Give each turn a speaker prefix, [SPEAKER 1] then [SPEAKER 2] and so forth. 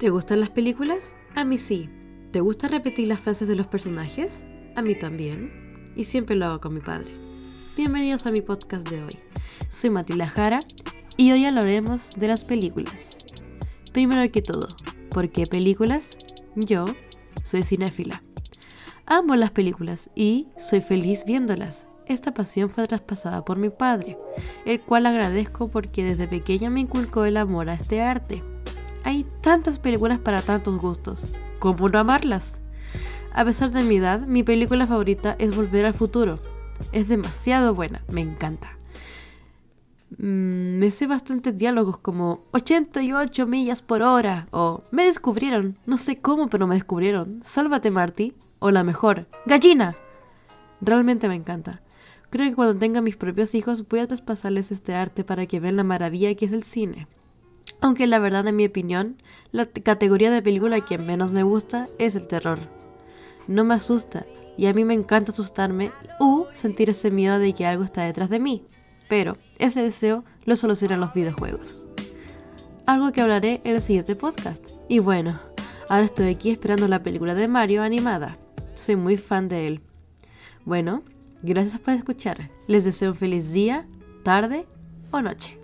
[SPEAKER 1] ¿Te gustan las películas? A mí sí. ¿Te gusta repetir las frases de los personajes? A mí también. Y siempre lo hago con mi padre. Bienvenidos a mi podcast de hoy. Soy Matilda Jara y hoy hablaremos de las películas. Primero que todo, ¿por qué películas? Yo soy cinéfila. Amo las películas y soy feliz viéndolas. Esta pasión fue traspasada por mi padre, el cual agradezco porque desde pequeña me inculcó el amor a este arte. Hay tantas películas para tantos gustos. ¿Cómo no amarlas? A pesar de mi edad, mi película favorita es Volver al Futuro. Es demasiado buena, me encanta. Mm, me sé bastantes diálogos como 88 millas por hora o me descubrieron, no sé cómo pero me descubrieron, sálvate Marty o la mejor, gallina. Realmente me encanta. Creo que cuando tenga mis propios hijos voy a traspasarles este arte para que vean la maravilla que es el cine. Aunque la verdad, en mi opinión, la categoría de película que menos me gusta es el terror. No me asusta, y a mí me encanta asustarme u sentir ese miedo de que algo está detrás de mí. Pero ese deseo lo solucionan los videojuegos. Algo que hablaré en el siguiente podcast. Y bueno, ahora estoy aquí esperando la película de Mario animada. Soy muy fan de él. Bueno, gracias por escuchar. Les deseo un feliz día, tarde o noche.